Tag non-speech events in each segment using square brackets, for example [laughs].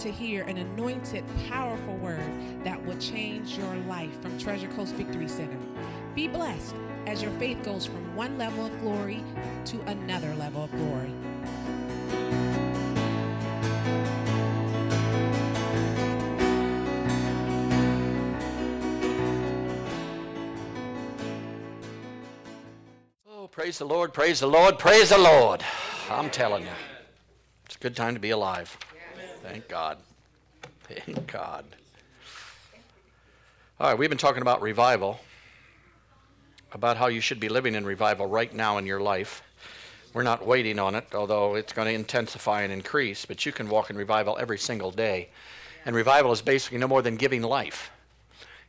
to hear an anointed, powerful word that will change your life from Treasure Coast Victory Center. Be blessed as your faith goes from one level of glory to another level of glory. Oh, praise the Lord, praise the Lord, praise the Lord. I'm telling you, it's a good time to be alive. Thank God. Thank God. All right, we've been talking about revival, about how you should be living in revival right now in your life. We're not waiting on it, although it's going to intensify and increase, but you can walk in revival every single day. And revival is basically no more than giving life.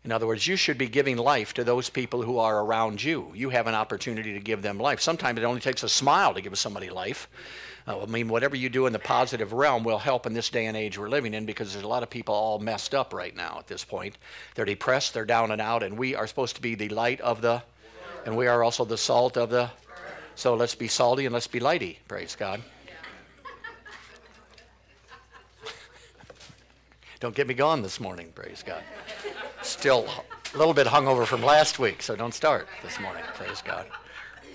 In other words, you should be giving life to those people who are around you. You have an opportunity to give them life. Sometimes it only takes a smile to give somebody life. Uh, I mean, whatever you do in the positive realm will help in this day and age we're living in because there's a lot of people all messed up right now at this point. They're depressed, they're down and out, and we are supposed to be the light of the, and we are also the salt of the. So let's be salty and let's be lighty. Praise God. [laughs] Don't get me gone this morning, praise God. Still a little bit hungover from last week, so don't start this morning, praise God.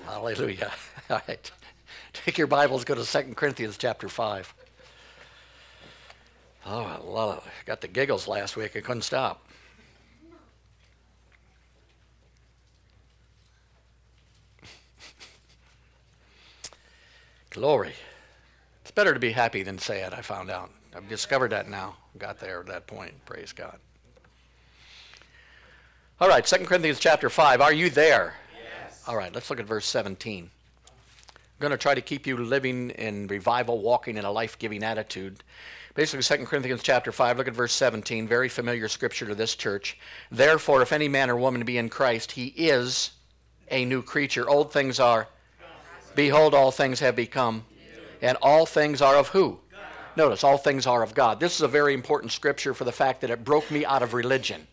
Hallelujah. [laughs] All right. Take your Bibles, go to 2 Corinthians chapter 5. Oh, I love it. I got the giggles last week. I couldn't stop. [laughs] Glory. It's better to be happy than sad, I found out. I've discovered that now. Got there at that point. Praise God. All right, 2 Corinthians chapter 5. Are you there? Yes. All right, let's look at verse 17. Going to try to keep you living in revival, walking in a life giving attitude. Basically, 2 Corinthians chapter 5, look at verse 17, very familiar scripture to this church. Therefore, if any man or woman be in Christ, he is a new creature. Old things are, behold, all things have become, and all things are of who? Notice, all things are of God. This is a very important scripture for the fact that it broke me out of religion.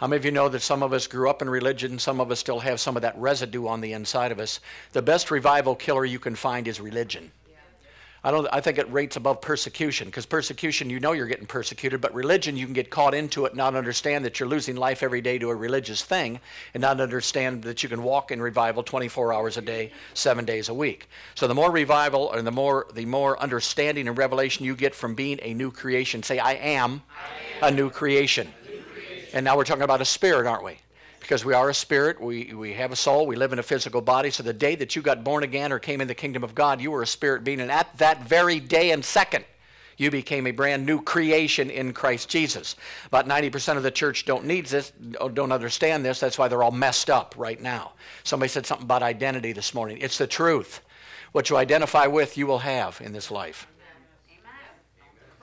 How many of you know that some of us grew up in religion, some of us still have some of that residue on the inside of us? The best revival killer you can find is religion. I don't I think it rates above persecution because persecution you know you're getting persecuted, but religion you can get caught into it, not understand that you're losing life every day to a religious thing, and not understand that you can walk in revival 24 hours a day, 7 days a week. So the more revival and the more the more understanding and revelation you get from being a new creation, say I am, I am. a new creation. And now we're talking about a spirit, aren't we? Because we are a spirit, we, we have a soul, we live in a physical body. So the day that you got born again or came in the kingdom of God, you were a spirit being. And at that very day and second, you became a brand new creation in Christ Jesus. About 90% of the church don't need this, don't understand this. That's why they're all messed up right now. Somebody said something about identity this morning. It's the truth. What you identify with, you will have in this life.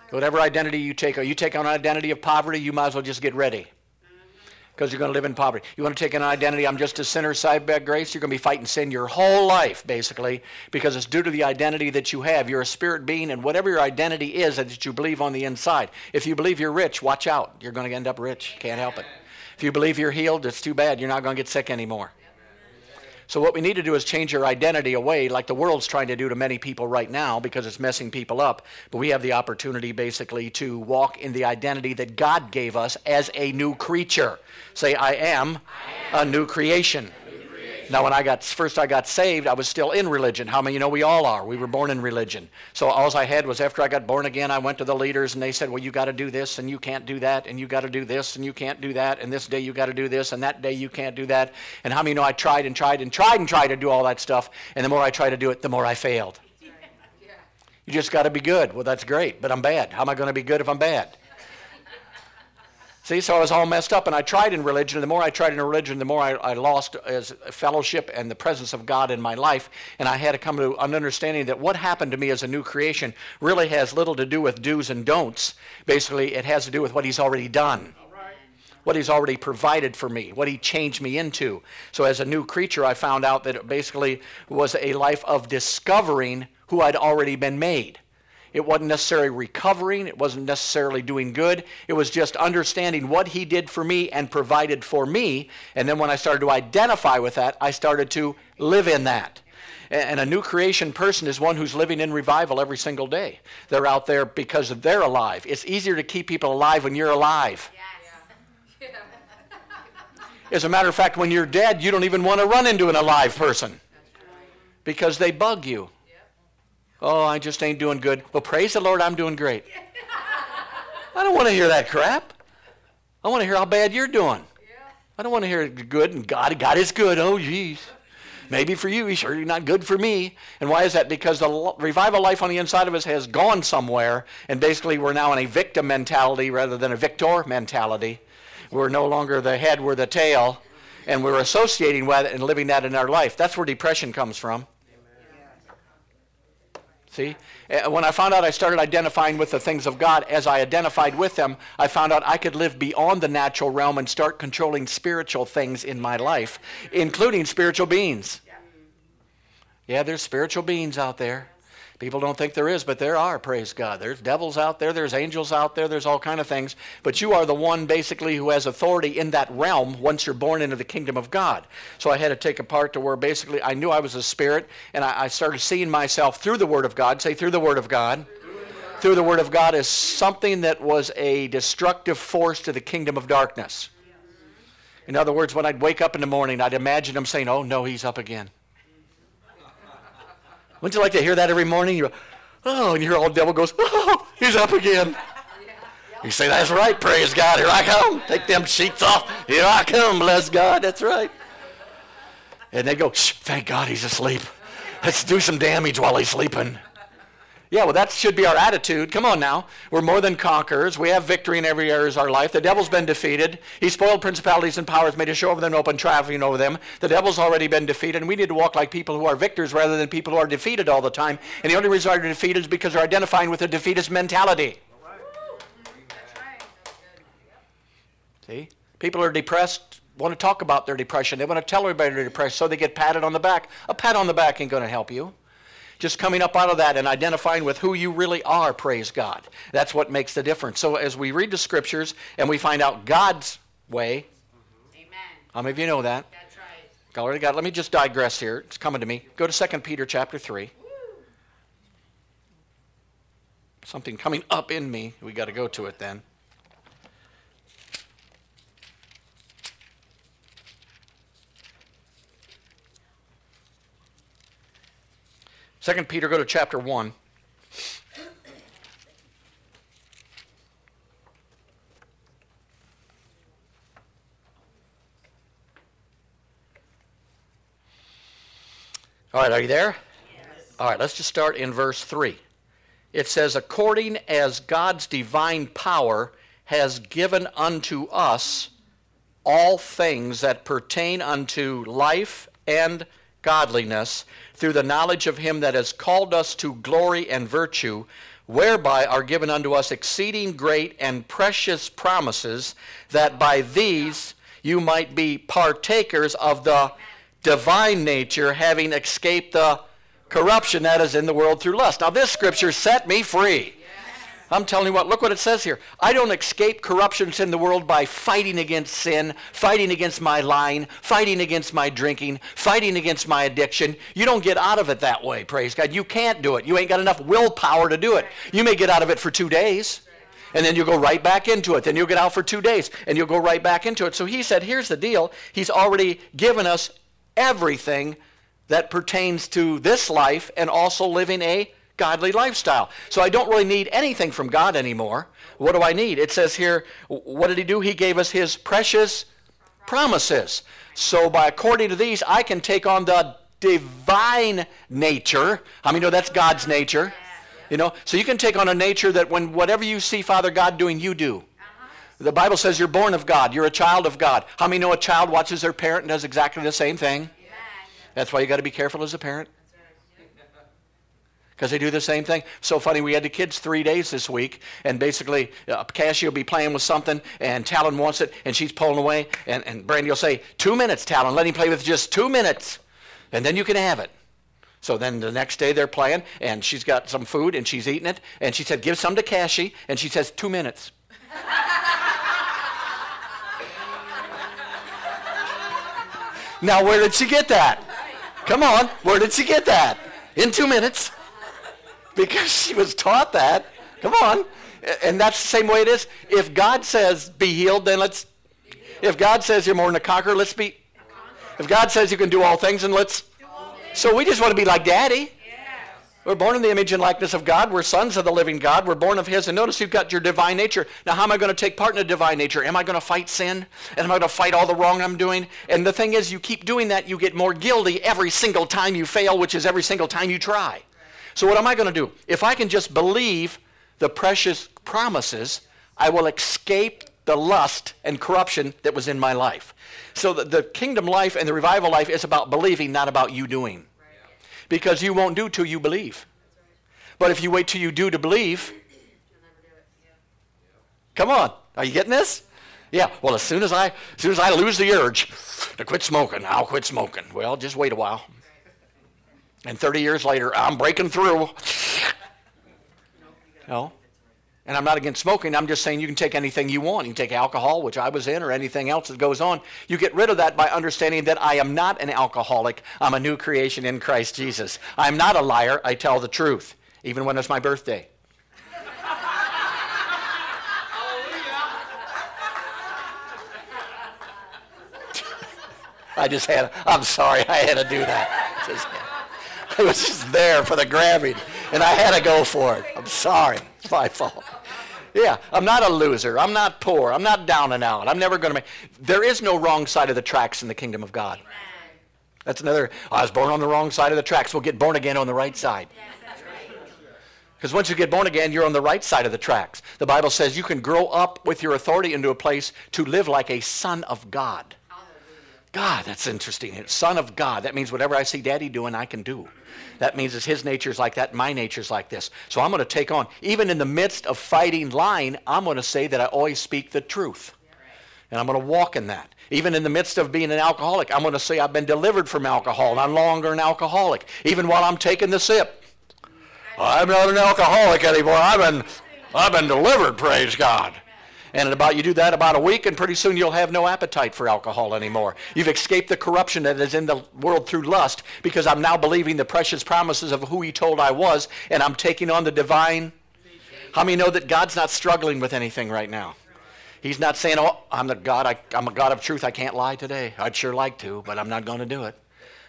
Whatever identity you take, or you take on an identity of poverty, you might as well just get ready because you're going to live in poverty. You want to take an identity, I'm just a sinner saved by grace, you're going to be fighting sin your whole life, basically, because it's due to the identity that you have. You're a spirit being, and whatever your identity is that you believe on the inside. If you believe you're rich, watch out. You're going to end up rich. Can't help it. If you believe you're healed, it's too bad. You're not going to get sick anymore. So what we need to do is change your identity away, like the world's trying to do to many people right now, because it's messing people up. But we have the opportunity, basically, to walk in the identity that God gave us as a new creature. Say, I am, I am. a new creation. Now, when I got first I got saved, I was still in religion. How many you know we all are? We were born in religion. So all I had was after I got born again, I went to the leaders and they said, "Well, you got to do this and you can't do that and you got to do this and you can't do that and this day you got to do this and that day you can't do that." And how many know I tried and tried and tried and tried to do all that stuff, and the more I tried to do it, the more I failed. [laughs] You just got to be good. Well, that's great, but I'm bad. How am I going to be good if I'm bad? See, so I was all messed up, and I tried in religion. And the more I tried in religion, the more I, I lost as fellowship and the presence of God in my life. And I had to come to an understanding that what happened to me as a new creation really has little to do with do's and don'ts. Basically, it has to do with what He's already done what he's already provided for me, what he changed me into. So as a new creature, I found out that it basically was a life of discovering who I'd already been made. It wasn't necessarily recovering, it wasn't necessarily doing good. It was just understanding what he did for me and provided for me. And then when I started to identify with that, I started to live in that. And a new creation person is one who's living in revival every single day. They're out there because they're alive. It's easier to keep people alive when you're alive. [laughs] As a matter of fact, when you're dead, you don't even want to run into an alive person because they bug you. Oh, I just ain't doing good. Well, praise the Lord, I'm doing great. I don't want to hear that crap. I want to hear how bad you're doing. I don't want to hear good and God, God is good. Oh, geez. Maybe for you, he's certainly not good for me. And why is that? Because the revival life on the inside of us has gone somewhere, and basically we're now in a victim mentality rather than a victor mentality. We're no longer the head, we're the tail, and we're associating with it and living that in our life. That's where depression comes from. See? Uh, when I found out I started identifying with the things of God, as I identified with them, I found out I could live beyond the natural realm and start controlling spiritual things in my life, including spiritual beings. Yeah, there's spiritual beings out there. People don't think there is, but there are, praise God. There's devils out there, there's angels out there, there's all kind of things. But you are the one basically who has authority in that realm once you're born into the kingdom of God. So I had to take a part to where basically I knew I was a spirit, and I, I started seeing myself through the Word of God. Say, through the Word of God. Through the Word of God is something that was a destructive force to the kingdom of darkness. In other words, when I'd wake up in the morning, I'd imagine him saying, Oh, no, he's up again. Wouldn't you like to hear that every morning? You go, oh, and you hear all the devil goes, oh, he's up again. You say, that's right, praise God, here I come. Take them sheets off. Here I come, bless God, that's right. And they go, Shh, thank God he's asleep. Let's do some damage while he's sleeping. Yeah, well, that should be our attitude. Come on now. We're more than conquerors. We have victory in every area of our life. The devil's been defeated. He spoiled principalities and powers, made a show of them, open traveling over them. The devil's already been defeated, and we need to walk like people who are victors rather than people who are defeated all the time. And the only reason they're defeated is because they're identifying with a defeatist mentality. See? People are depressed, want to talk about their depression. They want to tell everybody they're depressed, so they get patted on the back. A pat on the back ain't going to help you just coming up out of that and identifying with who you really are, praise God. That's what makes the difference. So as we read the scriptures and we find out God's way, Amen. how many of you know that? That's right. Glory to God. Let me just digress here. It's coming to me. Go to 2 Peter chapter 3. Something coming up in me. We got to go to it then. 2 Peter, go to chapter 1. All right, are you there? Yes. All right, let's just start in verse 3. It says, According as God's divine power has given unto us all things that pertain unto life and godliness through the knowledge of him that has called us to glory and virtue, whereby are given unto us exceeding great and precious promises, that by these you might be partakers of the divine nature, having escaped the corruption that is in the world through lust. Now, this scripture set me free. I'm telling you what, look what it says here. I don't escape corruptions in the world by fighting against sin, fighting against my lying, fighting against my drinking, fighting against my addiction. You don't get out of it that way, praise God. You can't do it. You ain't got enough willpower to do it. You may get out of it for two days, and then you'll go right back into it. Then you'll get out for two days, and you'll go right back into it. So he said, here's the deal. He's already given us everything that pertains to this life and also living a godly lifestyle. So I don't really need anything from God anymore. What do I need? It says here, what did he do? He gave us his precious promises. So by according to these, I can take on the divine nature. I mean, know that's God's nature? You know, so you can take on a nature that when whatever you see Father God doing, you do. Uh-huh. The Bible says you're born of God. You're a child of God. How many know a child watches their parent and does exactly the same thing? That's why you got to be careful as a parent because they do the same thing. So funny, we had the kids three days this week, and basically, uh, Cassie will be playing with something, and Talon wants it, and she's pulling away, and, and Brandy will say, Two minutes, Talon, let him play with just two minutes, and then you can have it. So then the next day they're playing, and she's got some food, and she's eating it, and she said, Give some to Cassie, and she says, Two minutes. [laughs] now, where did she get that? Come on, where did she get that? In two minutes. Because she was taught that. Come on. And that's the same way it is. If God says be healed, then let's. If God says you're more than a conqueror, let's be. If God says you can do all things, and let's. So we just want to be like Daddy. We're born in the image and likeness of God. We're sons of the living God. We're born of His. And notice you've got your divine nature. Now, how am I going to take part in the divine nature? Am I going to fight sin? And am I going to fight all the wrong I'm doing? And the thing is, you keep doing that, you get more guilty every single time you fail, which is every single time you try. So, what am I going to do? If I can just believe the precious promises, I will escape the lust and corruption that was in my life. So, the, the kingdom life and the revival life is about believing, not about you doing because you won't do till you believe. But if you wait till you do to believe, come on, are you getting this? Yeah. Well, as soon as I, as soon as I lose the urge to quit smoking, I'll quit smoking. Well, just wait a while. And 30 years later, I'm breaking through. No. And I'm not against smoking. I'm just saying you can take anything you want. You can take alcohol, which I was in, or anything else that goes on. You get rid of that by understanding that I am not an alcoholic. I'm a new creation in Christ Jesus. I'm not a liar. I tell the truth, even when it's my birthday. [laughs] I just had, I'm sorry, I had to do that. [laughs] It was just there for the grabbing, and I had to go for it. I'm sorry. It's my fault. Yeah, I'm not a loser. I'm not poor. I'm not down and out. I'm never going to make. There is no wrong side of the tracks in the kingdom of God. That's another. I was born on the wrong side of the tracks. We'll get born again on the right side. Because once you get born again, you're on the right side of the tracks. The Bible says you can grow up with your authority into a place to live like a son of God. God, that's interesting. Son of God. That means whatever I see daddy doing, I can do. That means that his nature's like that, my nature's like this. So I'm going to take on, even in the midst of fighting lying, I'm going to say that I always speak the truth. And I'm going to walk in that. Even in the midst of being an alcoholic, I'm going to say I've been delivered from alcohol and I'm no longer an alcoholic. Even while I'm taking the sip. I'm not an alcoholic anymore. I've been, I've been delivered, praise God. And about you do that about a week, and pretty soon you'll have no appetite for alcohol anymore. You've escaped the corruption that is in the world through lust because I'm now believing the precious promises of who He told I was, and I'm taking on the divine. How many know that God's not struggling with anything right now? He's not saying, "Oh, I'm the God. I, I'm a God of truth. I can't lie today. I'd sure like to, but I'm not going to do it."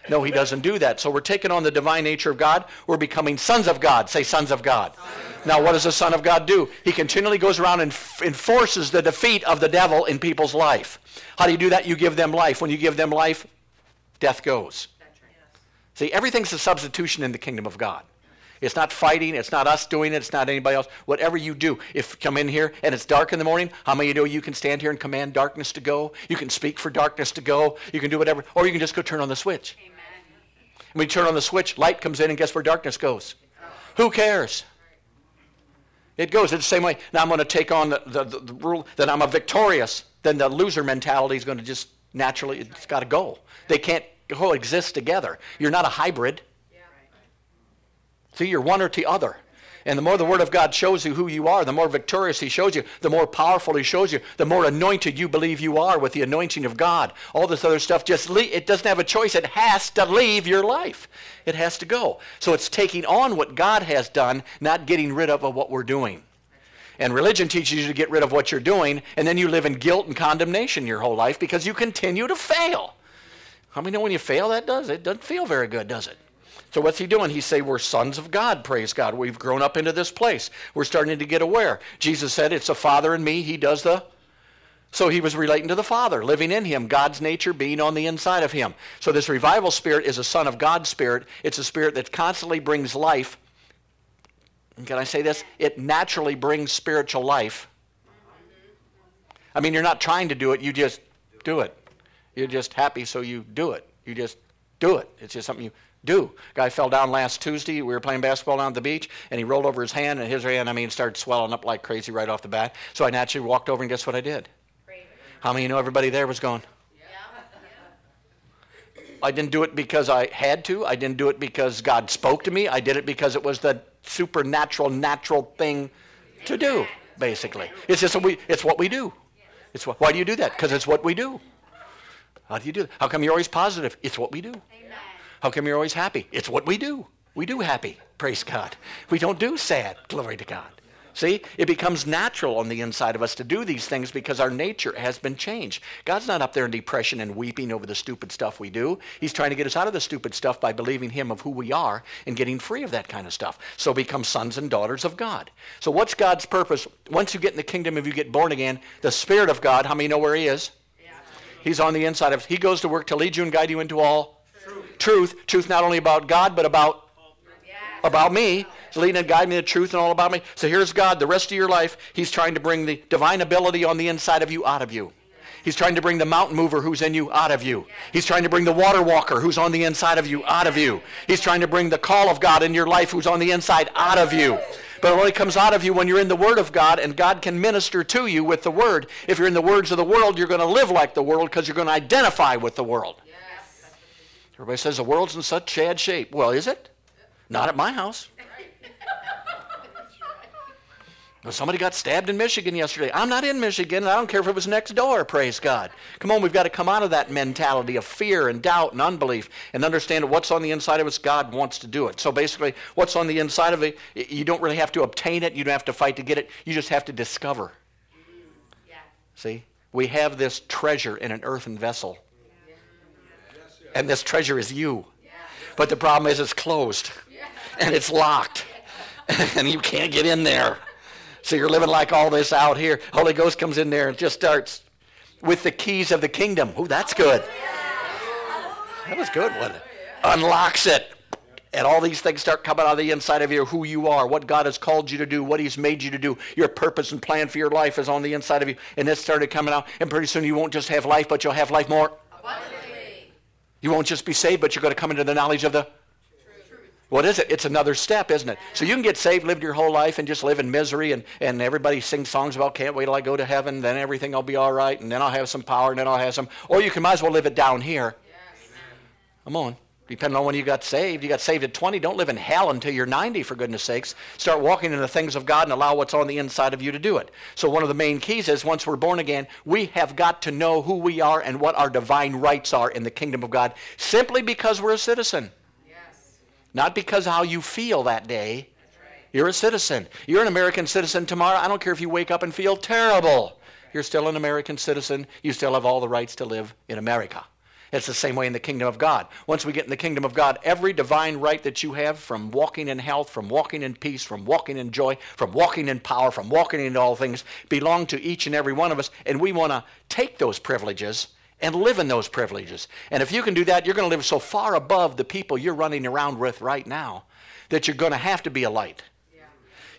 No, he doesn't do that. So we're taking on the divine nature of God. We're becoming sons of God. Say, sons of God. Now, what does the Son of God do? He continually goes around and f- enforces the defeat of the devil in people's life. How do you do that? You give them life. When you give them life, death goes. See, everything's a substitution in the kingdom of God. It's not fighting. It's not us doing it. It's not anybody else. Whatever you do, if you come in here and it's dark in the morning, how many of you know you can stand here and command darkness to go? You can speak for darkness to go. You can do whatever. Or you can just go turn on the switch. Amen. When you turn on the switch, light comes in, and guess where darkness goes? Who cares? It goes. It's the same way. Now I'm going to take on the, the, the, the rule that I'm a victorious. Then the loser mentality is going to just naturally, it's got to go. They can't coexist together. You're not a hybrid. See, you're one or the other. And the more the Word of God shows you who you are, the more victorious He shows you, the more powerful He shows you, the more anointed you believe you are with the anointing of God. All this other stuff just le- it doesn't have a choice. It has to leave your life. It has to go. So it's taking on what God has done, not getting rid of what we're doing. And religion teaches you to get rid of what you're doing, and then you live in guilt and condemnation your whole life because you continue to fail. How many know when you fail that does? It doesn't feel very good, does it? So what's he doing? He say we're sons of God, praise God. We've grown up into this place. We're starting to get aware. Jesus said it's the Father in me. He does the so he was relating to the Father, living in him, God's nature being on the inside of him. So this revival spirit is a son of God spirit. It's a spirit that constantly brings life. Can I say this? It naturally brings spiritual life. I mean, you're not trying to do it, you just do it. You're just happy, so you do it. You just do it. It's just something you do. Guy fell down last Tuesday. We were playing basketball down at the beach, and he rolled over his hand, and his hand, I mean, started swelling up like crazy right off the bat. So I naturally walked over, and guess what I did? How many of you know everybody there was going? I didn't do it because I had to. I didn't do it because God spoke to me. I did it because it was the supernatural, natural thing to do, basically. It's just what we, it's what we do. It's what, why do you do that? Because it's what we do. How do you do that? How come you're always positive? It's what we do. How come you're always happy? It's what we do. We do happy. Praise God. We don't do sad. Glory to God. See, it becomes natural on the inside of us to do these things because our nature has been changed. God's not up there in depression and weeping over the stupid stuff we do. He's trying to get us out of the stupid stuff by believing Him of who we are and getting free of that kind of stuff. So become sons and daughters of God. So what's God's purpose? Once you get in the kingdom, if you get born again, the Spirit of God, how many know where He is? Yeah. He's on the inside of us. He goes to work to lead you and guide you into all truth. Truth, truth not only about God, but about about me. Leading and guiding me to truth and all about me. So here's God. The rest of your life, He's trying to bring the divine ability on the inside of you out of you. He's trying to bring the mountain mover who's in you out of you. He's trying to bring the water walker who's on the inside of you out of you. He's trying to bring the call of God in your life who's on the inside out of you. But it only comes out of you when you're in the Word of God and God can minister to you with the Word. If you're in the words of the world, you're going to live like the world because you're going to identify with the world. Everybody says the world's in such bad shape. Well, is it? Not at my house. Somebody got stabbed in Michigan yesterday. I'm not in Michigan. and I don't care if it was next door, praise God. Come on, we've got to come out of that mentality of fear and doubt and unbelief and understand that what's on the inside of us, God wants to do it. So basically, what's on the inside of it, you don't really have to obtain it. You don't have to fight to get it. You just have to discover. Yeah. See? We have this treasure in an earthen vessel. And this treasure is you. But the problem is it's closed and it's locked [laughs] and you can't get in there. So you're living like all this out here. Holy Ghost comes in there and just starts with the keys of the kingdom. Oh, that's good. That was good, it? Unlocks it. And all these things start coming out of the inside of you who you are, what God has called you to do, what He's made you to do. Your purpose and plan for your life is on the inside of you. And it started coming out. And pretty soon you won't just have life, but you'll have life more. You won't just be saved, but you're going to come into the knowledge of the what is it? It's another step, isn't it? So you can get saved, live your whole life, and just live in misery, and, and everybody sings songs about can't wait till I go to heaven, then everything will be all right, and then I'll have some power, and then I'll have some. Or you can might as well live it down here. Yes. Come on. Depending on when you got saved. You got saved at 20. Don't live in hell until you're 90, for goodness sakes. Start walking in the things of God and allow what's on the inside of you to do it. So one of the main keys is once we're born again, we have got to know who we are and what our divine rights are in the kingdom of God simply because we're a citizen. Yes. Not because how you feel that day. You're a citizen. You're an American citizen tomorrow. I don't care if you wake up and feel terrible. You're still an American citizen. You still have all the rights to live in America. It's the same way in the kingdom of God. Once we get in the kingdom of God, every divine right that you have from walking in health, from walking in peace, from walking in joy, from walking in power, from walking in all things belong to each and every one of us. And we want to take those privileges and live in those privileges. And if you can do that, you're going to live so far above the people you're running around with right now that you're going to have to be a light. Yeah.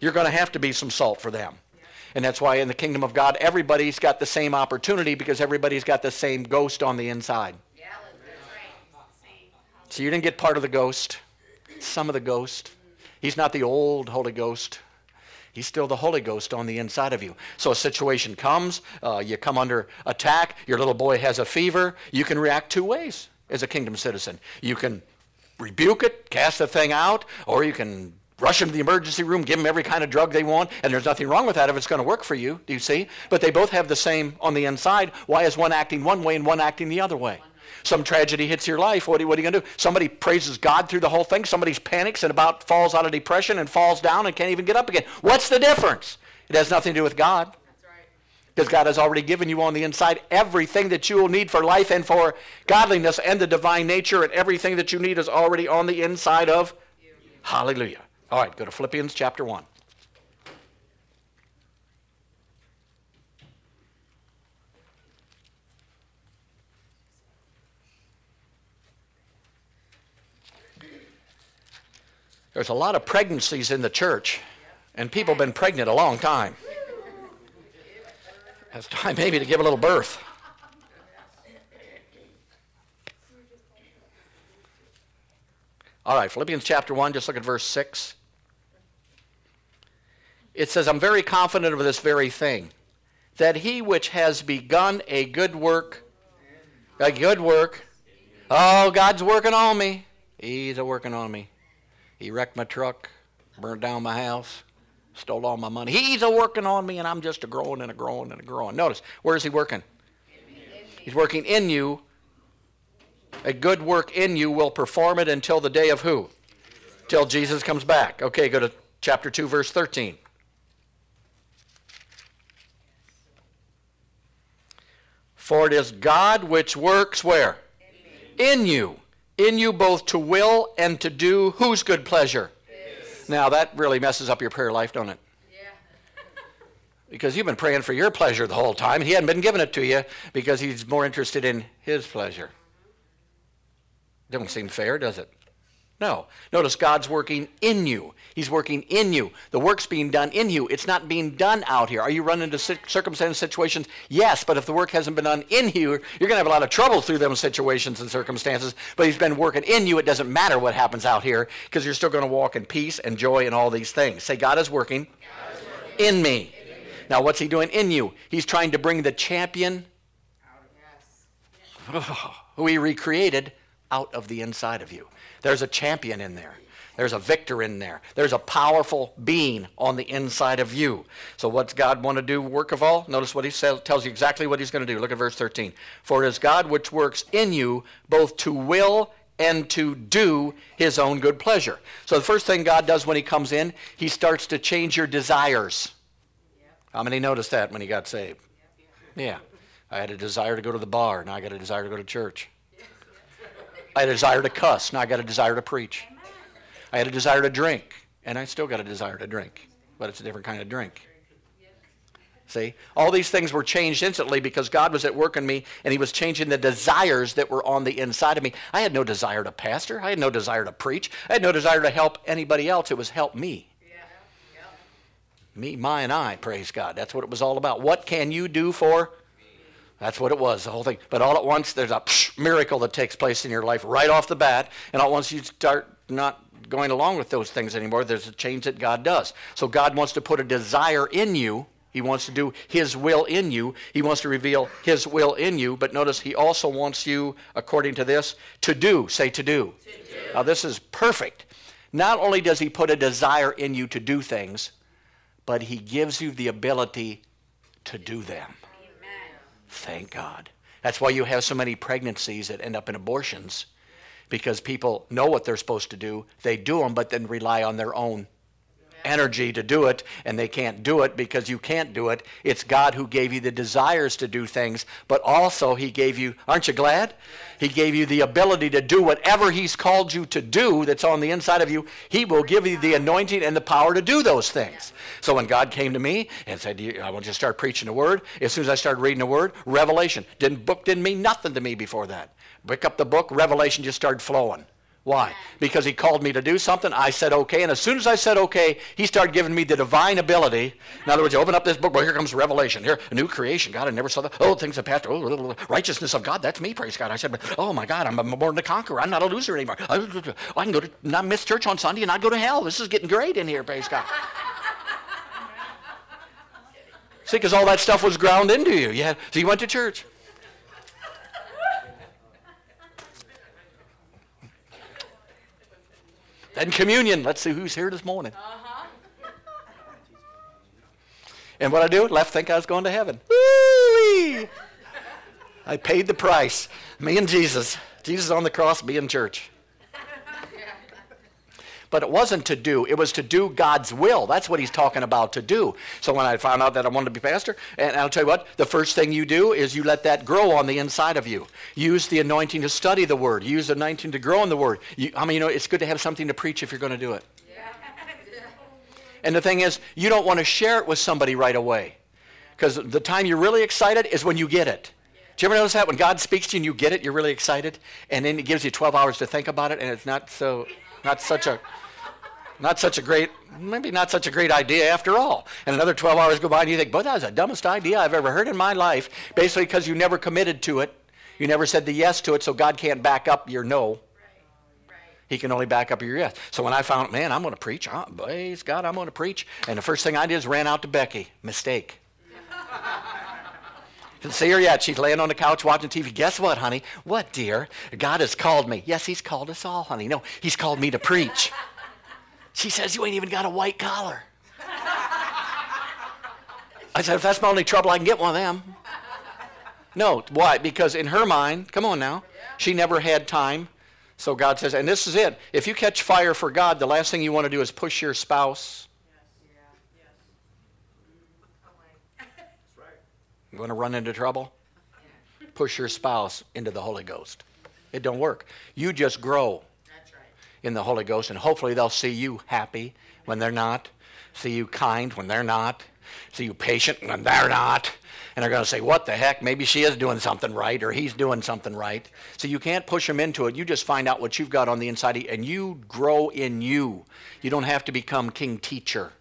You're going to have to be some salt for them. Yeah. And that's why in the kingdom of God, everybody's got the same opportunity because everybody's got the same ghost on the inside. So you didn't get part of the ghost, some of the ghost. He's not the old Holy Ghost. He's still the Holy Ghost on the inside of you. So a situation comes, uh, you come under attack, your little boy has a fever, you can react two ways as a kingdom citizen. You can rebuke it, cast the thing out, or you can rush into the emergency room, give them every kind of drug they want, and there's nothing wrong with that if it's going to work for you. Do you see? But they both have the same on the inside. Why is one acting one way and one acting the other way? Some tragedy hits your life. What are, what are you going to do? Somebody praises God through the whole thing. Somebody panics and about falls out of depression and falls down and can't even get up again. What's the difference? It has nothing to do with God. Because God has already given you on the inside everything that you will need for life and for godliness and the divine nature, and everything that you need is already on the inside of you. Hallelujah. All right, go to Philippians chapter 1. There's a lot of pregnancies in the church, and people have been pregnant a long time. It's time maybe to give a little birth. All right, Philippians chapter 1, just look at verse 6. It says, I'm very confident of this very thing, that he which has begun a good work, a good work, oh, God's working on me. He's a working on me. He wrecked my truck, burned down my house, stole all my money. He's a working on me, and I'm just a growing and a growing and a growing. Notice, where is he working? He's working in you A good work in you will perform it until the day of who? Till Jesus comes back. Okay, go to chapter 2, verse 13. For it is God which works where? In you. In you both to will and to do whose good pleasure? Now that really messes up your prayer life, don't it? [laughs] Because you've been praying for your pleasure the whole time. He hadn't been giving it to you because he's more interested in his pleasure. Don't seem fair, does it? No. Notice God's working in you. He's working in you. The work's being done in you. It's not being done out here. Are you running into circumstances, situations? Yes, but if the work hasn't been done in you, you're going to have a lot of trouble through them situations and circumstances. But He's been working in you. It doesn't matter what happens out here because you're still going to walk in peace and joy and all these things. Say, God is working, God is working. in me. Now, what's He doing in you? He's trying to bring the champion [laughs] who He recreated out of the inside of you. There's a champion in there. There's a victor in there. There's a powerful being on the inside of you. So what's God want to do, work of all? Notice what he says, tells you exactly what he's going to do. Look at verse 13. For it is God which works in you both to will and to do his own good pleasure. So the first thing God does when he comes in, he starts to change your desires. How many noticed that when he got saved? Yeah. I had a desire to go to the bar. Now I got a desire to go to church. I had a desire to cuss. Now I got a desire to preach. I had a desire to drink, and I still got a desire to drink, but it's a different kind of drink. See? All these things were changed instantly because God was at work in me and He was changing the desires that were on the inside of me. I had no desire to pastor. I had no desire to preach. I had no desire to help anybody else. It was help me. Me, my, and I, praise God. That's what it was all about. What can you do for that's what it was, the whole thing. But all at once, there's a miracle that takes place in your life right off the bat. And all at once, you start not going along with those things anymore. There's a change that God does. So God wants to put a desire in you. He wants to do His will in you. He wants to reveal His will in you. But notice He also wants you, according to this, to do. Say to do. To do. Now, this is perfect. Not only does He put a desire in you to do things, but He gives you the ability to do them. Thank God. That's why you have so many pregnancies that end up in abortions because people know what they're supposed to do. They do them, but then rely on their own energy to do it, and they can't do it because you can't do it. It's God who gave you the desires to do things, but also He gave you, aren't you glad? He gave you the ability to do whatever He's called you to do that's on the inside of you. He will give you the anointing and the power to do those things. So when God came to me and said, I want you to start preaching the Word, as soon as I started reading the Word, revelation. Didn't, book didn't mean nothing to me before that. Pick up the book, revelation just started flowing. Why? Because he called me to do something. I said okay. And as soon as I said okay, he started giving me the divine ability. In other words, you open up this book, well, here comes Revelation. Here, a new creation. God, I never saw that. Oh, things have passed. Oh, righteousness of God. That's me, praise God. I said, oh my God, I'm more than a conqueror. I'm not a loser anymore. I can go to, not miss church on Sunday and not go to hell. This is getting great in here, praise God. See, because all that stuff was ground into you. Yeah. So you went to church. And communion. Let's see who's here this morning. Uh-huh. And what I do? Left think I was going to heaven. Woo-wee! I paid the price. Me and Jesus. Jesus on the cross, me in church. But it wasn't to do, it was to do God's will. That's what he's talking about to do. So when I found out that I wanted to be pastor, and I'll tell you what, the first thing you do is you let that grow on the inside of you. Use the anointing to study the word. Use the anointing to grow in the word. You, I mean, you know, it's good to have something to preach if you're going to do it. And the thing is, you don't want to share it with somebody right away. Because the time you're really excited is when you get it. Do you ever notice that? When God speaks to you and you get it, you're really excited. And then He gives you 12 hours to think about it, and it's not so, not such a not such a great, maybe not such a great idea after all. And another 12 hours go by and you think, boy, that was the dumbest idea I've ever heard in my life. Basically because you never committed to it. You never said the yes to it, so God can't back up your no. He can only back up your yes. So when I found, man, I'm going to preach. Oh, praise God, I'm going to preach. And the first thing I did is ran out to Becky. Mistake. [laughs] See her yet. She's laying on the couch watching TV. Guess what, honey? What, dear? God has called me. Yes, he's called us all, honey. No, he's called me to preach. She says, You ain't even got a white collar. I said, If that's my only trouble, I can get one of them. No, why? Because in her mind, come on now, she never had time. So God says, and this is it. If you catch fire for God, the last thing you want to do is push your spouse. You want to run into trouble? Push your spouse into the Holy Ghost. It don't work. You just grow in the Holy Ghost, and hopefully they'll see you happy when they're not, see you kind when they're not, see you patient when they're not. And they're going to say, What the heck? Maybe she is doing something right or he's doing something right. So you can't push them into it. You just find out what you've got on the inside and you grow in you. You don't have to become king teacher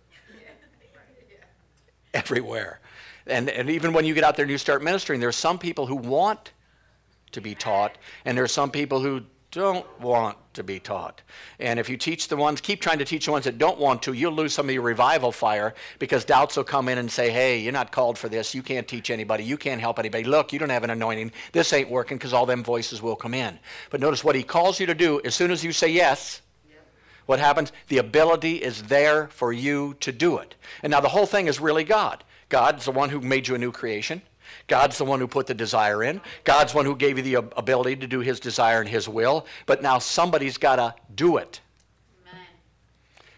[laughs] everywhere. And, and even when you get out there and you start ministering, there are some people who want to be taught, and there are some people who don't want to be taught. And if you teach the ones, keep trying to teach the ones that don't want to, you'll lose some of your revival fire because doubts will come in and say, hey, you're not called for this. You can't teach anybody. You can't help anybody. Look, you don't have an anointing. This ain't working because all them voices will come in. But notice what he calls you to do as soon as you say yes. What happens? The ability is there for you to do it. And now the whole thing is really God. God's the one who made you a new creation. God's the one who put the desire in. God's the one who gave you the ability to do his desire and his will. But now somebody's got to do it. Amen.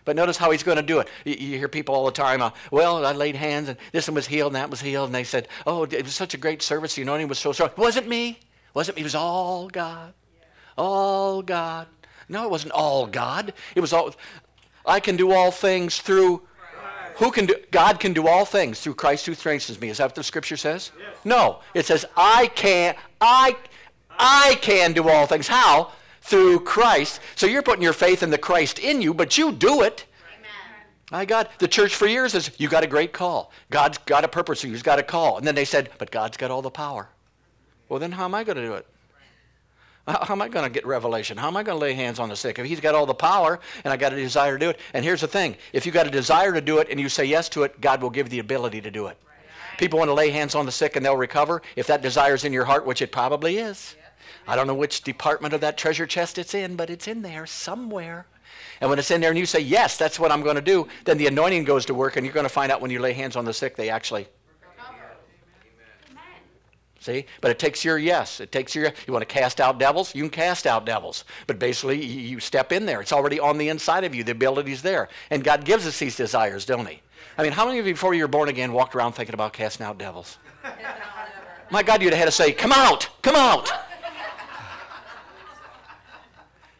But notice how he's going to do it. You, you hear people all the time, uh, well, I laid hands and this one was healed and that was healed. And they said, oh, it was such a great service. The anointing was so strong. It wasn't me. It wasn't me. It was all God. Yeah. All God. No, it wasn't all God. It was all. I can do all things through who can do, God can do all things through Christ who strengthens me. Is that what the scripture says? Yes. No. It says, I can, I, I can do all things. How? Through Christ. So you're putting your faith in the Christ in you, but you do it. My God, the church for years is, you got a great call. God's got a purpose, for you've got a call. And then they said, but God's got all the power. Well, then how am I going to do it? How am I going to get revelation? How am I going to lay hands on the sick? If he's got all the power and I got a desire to do it. And here's the thing if you got a desire to do it and you say yes to it, God will give the ability to do it. People want to lay hands on the sick and they'll recover. If that desire is in your heart, which it probably is. I don't know which department of that treasure chest it's in, but it's in there somewhere. And when it's in there and you say, yes, that's what I'm going to do, then the anointing goes to work and you're going to find out when you lay hands on the sick, they actually See? But it takes your yes. It takes your, you want to cast out devils? You can cast out devils. But basically, you step in there. It's already on the inside of you. The ability's there. And God gives us these desires, don't He? I mean, how many of you before you were born again walked around thinking about casting out devils? [laughs] My God, you'd have had to say, come out, come out.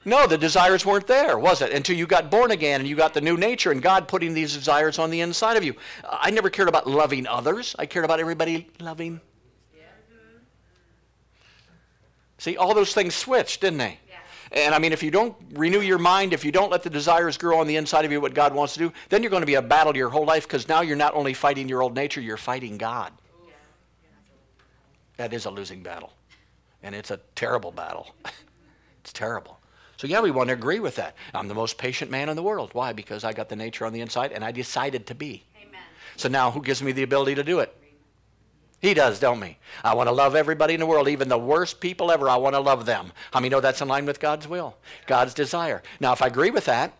No, the desires weren't there, was it? Until you got born again and you got the new nature and God putting these desires on the inside of you. I never cared about loving others. I cared about everybody loving See, all those things switched, didn't they? Yeah. And I mean, if you don't renew your mind, if you don't let the desires grow on the inside of you what God wants to do, then you're going to be a battle your whole life because now you're not only fighting your old nature, you're fighting God. Yeah. That is a losing battle. And it's a terrible battle. [laughs] it's terrible. So, yeah, we want to agree with that. I'm the most patient man in the world. Why? Because I got the nature on the inside and I decided to be. Amen. So now who gives me the ability to do it? He does, don't we? I want to love everybody in the world, even the worst people ever. I want to love them. How many know that's in line with God's will, God's desire? Now, if I agree with that,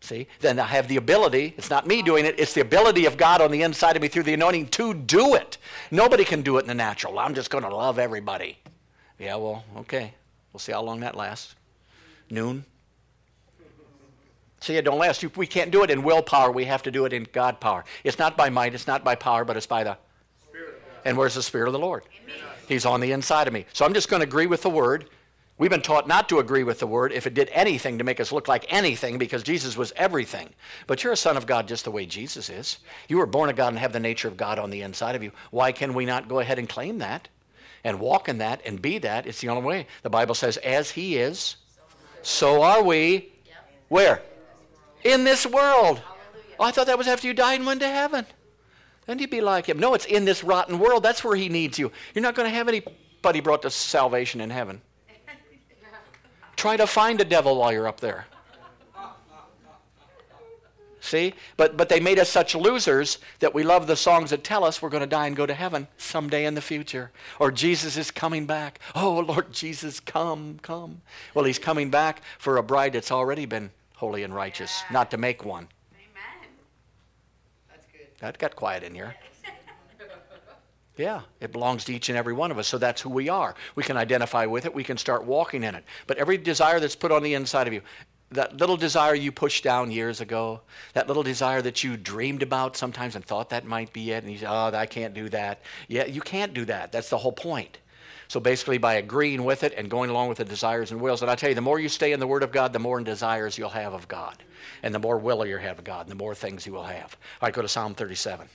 see, then I have the ability. It's not me doing it, it's the ability of God on the inside of me through the anointing to do it. Nobody can do it in the natural. I'm just going to love everybody. Yeah, well, okay. We'll see how long that lasts. Noon. See, it don't last. We can't do it in willpower. We have to do it in God power. It's not by might, it's not by power, but it's by the. Spirit. And where's the Spirit of the Lord? Amen. He's on the inside of me. So I'm just going to agree with the Word. We've been taught not to agree with the Word if it did anything to make us look like anything because Jesus was everything. But you're a son of God just the way Jesus is. You were born of God and have the nature of God on the inside of you. Why can we not go ahead and claim that and walk in that and be that? It's the only way. The Bible says, as He is, so are we. Where? In this world. Oh, I thought that was after you died and went to heaven. Then you'd be like him. No, it's in this rotten world. That's where he needs you. You're not going to have anybody brought to salvation in heaven. [laughs] Try to find a devil while you're up there. See? But, but they made us such losers that we love the songs that tell us we're going to die and go to heaven someday in the future. Or Jesus is coming back. Oh, Lord Jesus, come, come. Well, he's coming back for a bride that's already been holy and righteous, yeah. not to make one. Amen. That's good. That got quiet in here. [laughs] Yeah, it belongs to each and every one of us. So that's who we are. We can identify with it. We can start walking in it. But every desire that's put on the inside of you, that little desire you pushed down years ago, that little desire that you dreamed about sometimes and thought that might be it, and you say, oh, I can't do that. Yeah, you can't do that. That's the whole point. So basically, by agreeing with it and going along with the desires and wills, and I tell you, the more you stay in the Word of God, the more desires you'll have of God, and the more will you'll have of God, and the more things you will have. All right, go to Psalm 37.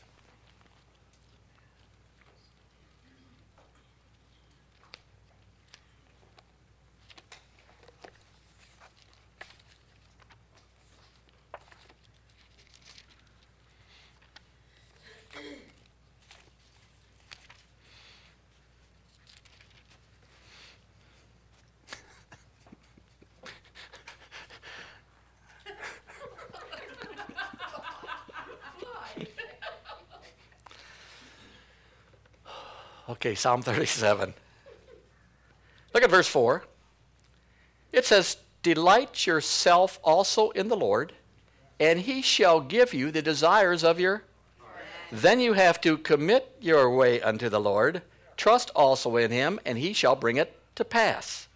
Okay, Psalm [laughs] 37. Look at verse 4. It says, Delight yourself also in the Lord, and he shall give you the desires of your. Then you have to commit your way unto the Lord. Trust also in him, and he shall bring it to pass.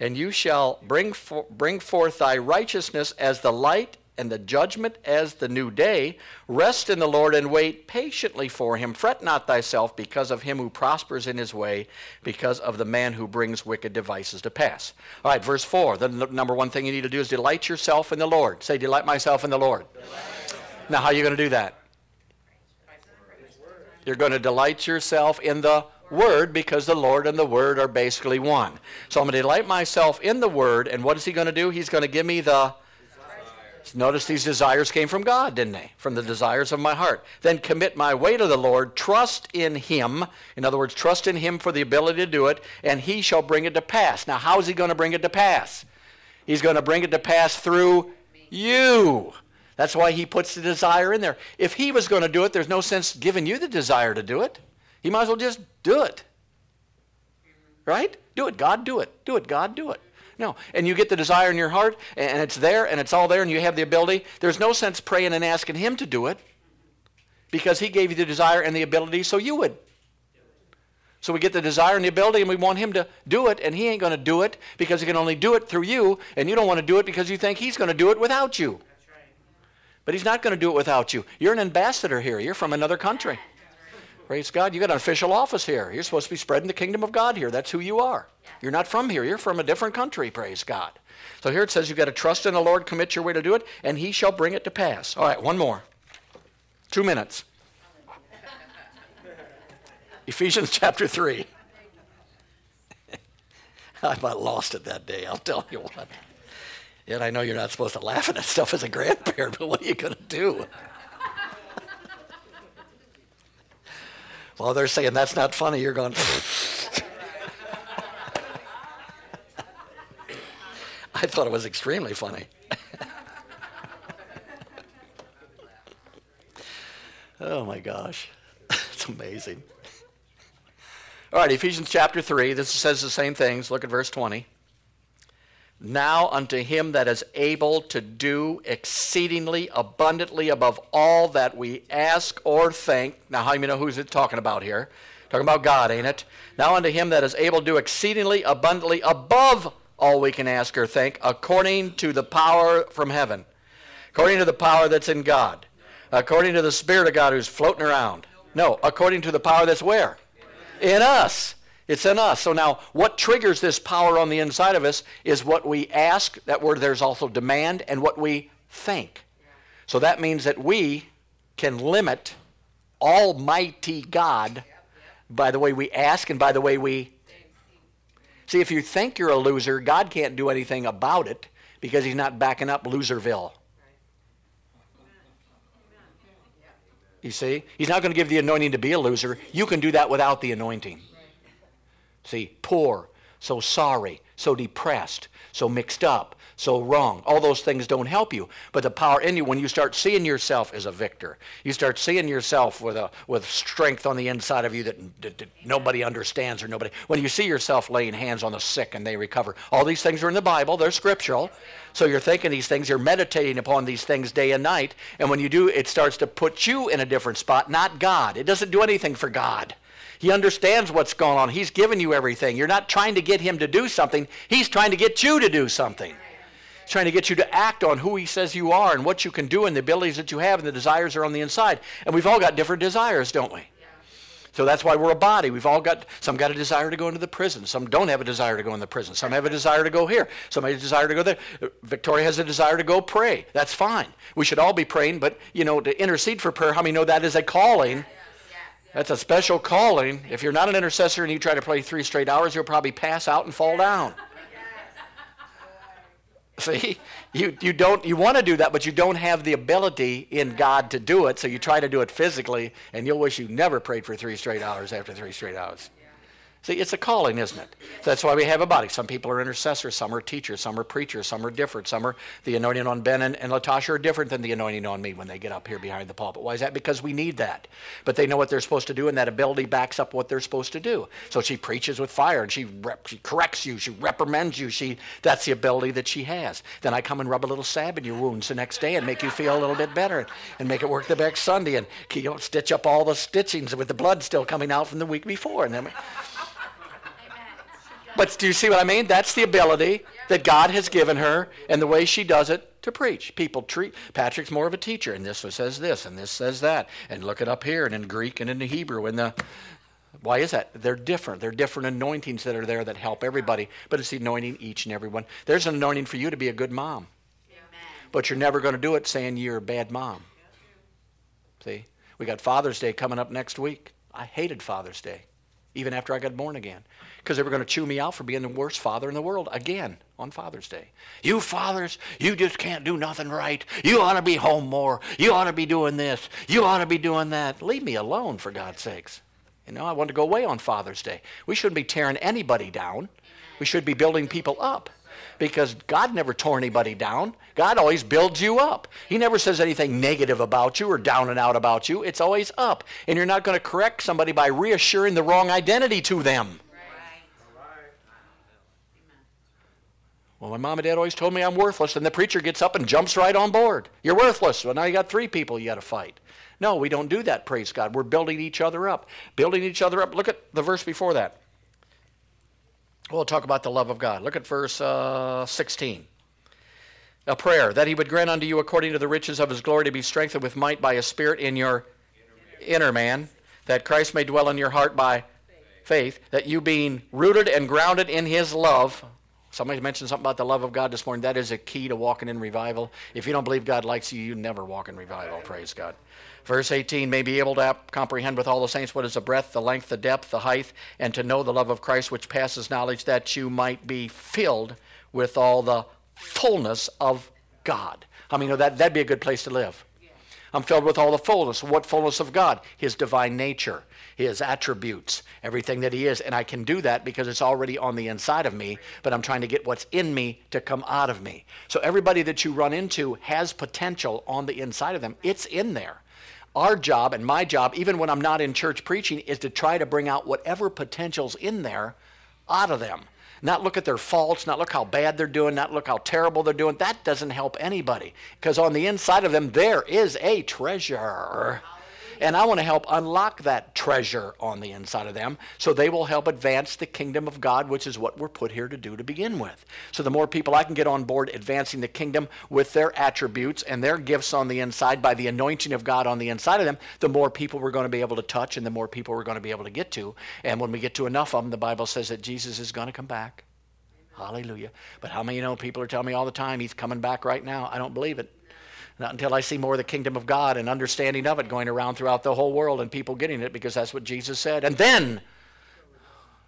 And you shall bring, for, bring forth thy righteousness as the light and the judgment as the new day. Rest in the Lord and wait patiently for him. Fret not thyself because of him who prospers in his way, because of the man who brings wicked devices to pass. All right, verse 4. The number one thing you need to do is delight yourself in the Lord. Say, delight myself in the Lord. Now, how are you going to do that? You're going to delight yourself in the Word because the Lord and the Word are basically one. So I'm going to delight myself in the Word, and what is He going to do? He's going to give me the Notice these desires came from God, didn't they? From the desires of my heart. Then commit my way to the Lord, trust in Him. In other words, trust in Him for the ability to do it, and He shall bring it to pass. Now, how is He going to bring it to pass? He's going to bring it to pass through you. That's why He puts the desire in there. If He was going to do it, there's no sense giving you the desire to do it. He might as well just do it. Right? Do it. God, do it. Do it. God, do it. No. And you get the desire in your heart, and it's there, and it's all there, and you have the ability. There's no sense praying and asking Him to do it because He gave you the desire and the ability so you would. So we get the desire and the ability, and we want Him to do it, and He ain't going to do it because He can only do it through you, and you don't want to do it because you think He's going to do it without you. But He's not going to do it without you. You're an ambassador here, you're from another country. Praise God. You got an official office here. You're supposed to be spreading the kingdom of God here. That's who you are. You're not from here. You're from a different country. Praise God. So here it says you've got to trust in the Lord, commit your way to do it, and he shall bring it to pass. All right, one more. Two minutes. [laughs] Ephesians chapter 3. [laughs] I about lost it that day, I'll tell you what. Yet I know you're not supposed to laugh at that stuff as a grandparent, [laughs] but what are you going to do? While they're saying that's not funny, you're going. [laughs] I thought it was extremely funny. [laughs] oh my gosh. [laughs] it's amazing. All right, Ephesians chapter 3, this says the same things. Look at verse 20. Now unto him that is able to do exceedingly abundantly above all that we ask or think. Now, how do you know who's it talking about here? Talking about God, ain't it? Now unto him that is able to do exceedingly abundantly above all we can ask or think, according to the power from heaven, according to the power that's in God, according to the Spirit of God who's floating around. No, according to the power that's where? In us. It's in us. So now, what triggers this power on the inside of us is what we ask. That word there's also demand, and what we think. So that means that we can limit Almighty God by the way we ask and by the way we. See, if you think you're a loser, God can't do anything about it because He's not backing up Loserville. You see? He's not going to give the anointing to be a loser. You can do that without the anointing. See, poor, so sorry, so depressed, so mixed up, so wrong. All those things don't help you. But the power in you, when you start seeing yourself as a victor, you start seeing yourself with, a, with strength on the inside of you that, that, that nobody understands or nobody. When you see yourself laying hands on the sick and they recover, all these things are in the Bible, they're scriptural. So you're thinking these things, you're meditating upon these things day and night. And when you do, it starts to put you in a different spot, not God. It doesn't do anything for God. He understands what's going on. He's given you everything. You're not trying to get him to do something, he's trying to get you to do something. He's trying to get you to act on who he says you are and what you can do and the abilities that you have and the desires are on the inside. And we've all got different desires, don't we? So that's why we're a body. We've all got, some got a desire to go into the prison. Some don't have a desire to go in the prison. Some have a desire to go here. Some have a desire to go there. Victoria has a desire to go pray. That's fine. We should all be praying, but, you know, to intercede for prayer, how many know that is a calling? That's a special calling. If you're not an intercessor and you try to pray three straight hours, you'll probably pass out and fall down. [laughs] See, you, you don't you want to do that, but you don't have the ability in God to do it. So you try to do it physically, and you'll wish you never prayed for three straight hours after three straight hours. See, it's a calling, isn't it? That's why we have a body. Some people are intercessors, some are teachers, some are preachers, some are different. Some are the anointing on Ben and, and Latasha are different than the anointing on me when they get up here behind the pulpit. Why is that? Because we need that. But they know what they're supposed to do, and that ability backs up what they're supposed to do. So she preaches with fire, and she, rep, she corrects you, she reprimands you. She that's the ability that she has. Then I come and rub a little salve in your wounds the next day and make you feel a little bit better, and make it work the next Sunday, and you know, stitch up all the stitchings with the blood still coming out from the week before, and then. But do you see what I mean? That's the ability that God has given her and the way she does it to preach. People treat Patrick's more of a teacher, and this says this, and this says that, and look it up here, and in Greek and in the Hebrew, and the why is that? They're different. They're different anointings that are there that help everybody, but it's the anointing each and every one. There's an anointing for you to be a good mom, but you're never going to do it saying you're a bad mom. See, we got Father's Day coming up next week. I hated Father's Day, even after I got born again because they were going to chew me out for being the worst father in the world again on Father's Day. You fathers, you just can't do nothing right. You ought to be home more. You ought to be doing this. You ought to be doing that. Leave me alone, for God's sakes. You know, I want to go away on Father's Day. We shouldn't be tearing anybody down. We should be building people up because God never tore anybody down. God always builds you up. He never says anything negative about you or down and out about you. It's always up. And you're not going to correct somebody by reassuring the wrong identity to them. Well, my mom and dad always told me I'm worthless, and the preacher gets up and jumps right on board. You're worthless. Well, now you got three people you got to fight. No, we don't do that, praise God. We're building each other up. Building each other up. Look at the verse before that. We'll talk about the love of God. Look at verse uh, 16. A prayer that he would grant unto you according to the riches of his glory to be strengthened with might by his spirit in your inner man, that Christ may dwell in your heart by faith, that you being rooted and grounded in his love, Somebody mentioned something about the love of God this morning. That is a key to walking in revival. If you don't believe God likes you, you never walk in revival. Praise God. Verse 18 may be able to comprehend with all the saints what is the breadth, the length, the depth, the height, and to know the love of Christ which passes knowledge, that you might be filled with all the fullness of God. I mean, that, that'd be a good place to live. I'm filled with all the fullness. What fullness of God? His divine nature his attributes, everything that he is. And I can do that because it's already on the inside of me, but I'm trying to get what's in me to come out of me. So everybody that you run into has potential on the inside of them. It's in there. Our job and my job, even when I'm not in church preaching, is to try to bring out whatever potential's in there out of them. Not look at their faults, not look how bad they're doing, not look how terrible they're doing. That doesn't help anybody. Because on the inside of them, there is a treasure. And I want to help unlock that treasure on the inside of them so they will help advance the kingdom of God, which is what we're put here to do to begin with. So the more people I can get on board advancing the kingdom with their attributes and their gifts on the inside by the anointing of God on the inside of them, the more people we're going to be able to touch and the more people we're going to be able to get to. And when we get to enough of them, the Bible says that Jesus is going to come back. Hallelujah. But how many know people are telling me all the time he's coming back right now? I don't believe it. Not until I see more of the kingdom of God and understanding of it going around throughout the whole world and people getting it because that's what Jesus said. And then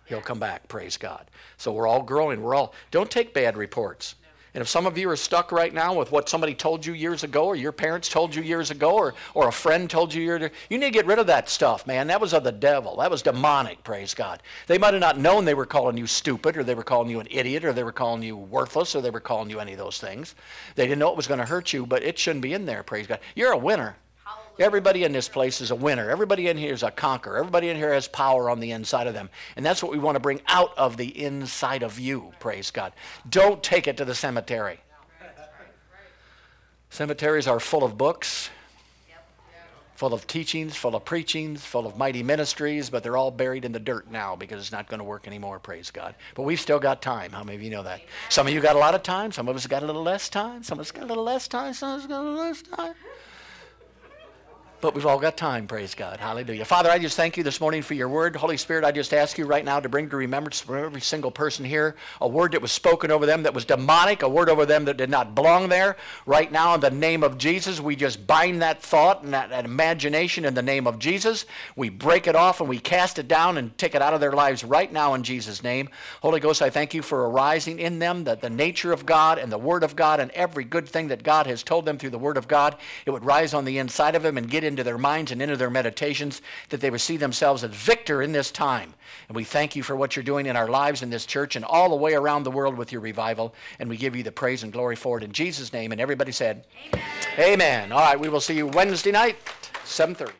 he'll come back, praise God. So we're all growing. We're all, don't take bad reports. And if some of you are stuck right now with what somebody told you years ago, or your parents told you years ago, or, or a friend told you years ago, you need to get rid of that stuff, man. That was of the devil. That was demonic, praise God. They might have not known they were calling you stupid, or they were calling you an idiot, or they were calling you worthless, or they were calling you any of those things. They didn't know it was going to hurt you, but it shouldn't be in there, praise God. You're a winner. Everybody in this place is a winner. Everybody in here is a conqueror. Everybody in here has power on the inside of them. And that's what we want to bring out of the inside of you, praise God. Don't take it to the cemetery. Cemeteries are full of books, full of teachings, full of preachings, full of mighty ministries, but they're all buried in the dirt now because it's not going to work anymore, praise God. But we've still got time. How many of you know that? Some of you got a lot of time, some of us got a little less time, some of us got a little less time, some of us got a little less time. But we've all got time, praise God. Hallelujah. Father, I just thank you this morning for your word. Holy Spirit, I just ask you right now to bring to remembrance for every single person here a word that was spoken over them that was demonic, a word over them that did not belong there. Right now, in the name of Jesus, we just bind that thought and that, that imagination in the name of Jesus. We break it off and we cast it down and take it out of their lives right now in Jesus' name. Holy Ghost, I thank you for arising in them that the nature of God and the Word of God and every good thing that God has told them through the Word of God, it would rise on the inside of them and get into their minds and into their meditations, that they would see themselves as victor in this time. And we thank you for what you're doing in our lives in this church and all the way around the world with your revival. And we give you the praise and glory for it in Jesus' name. And everybody said, Amen. Amen. All right, we will see you Wednesday night, 7:30.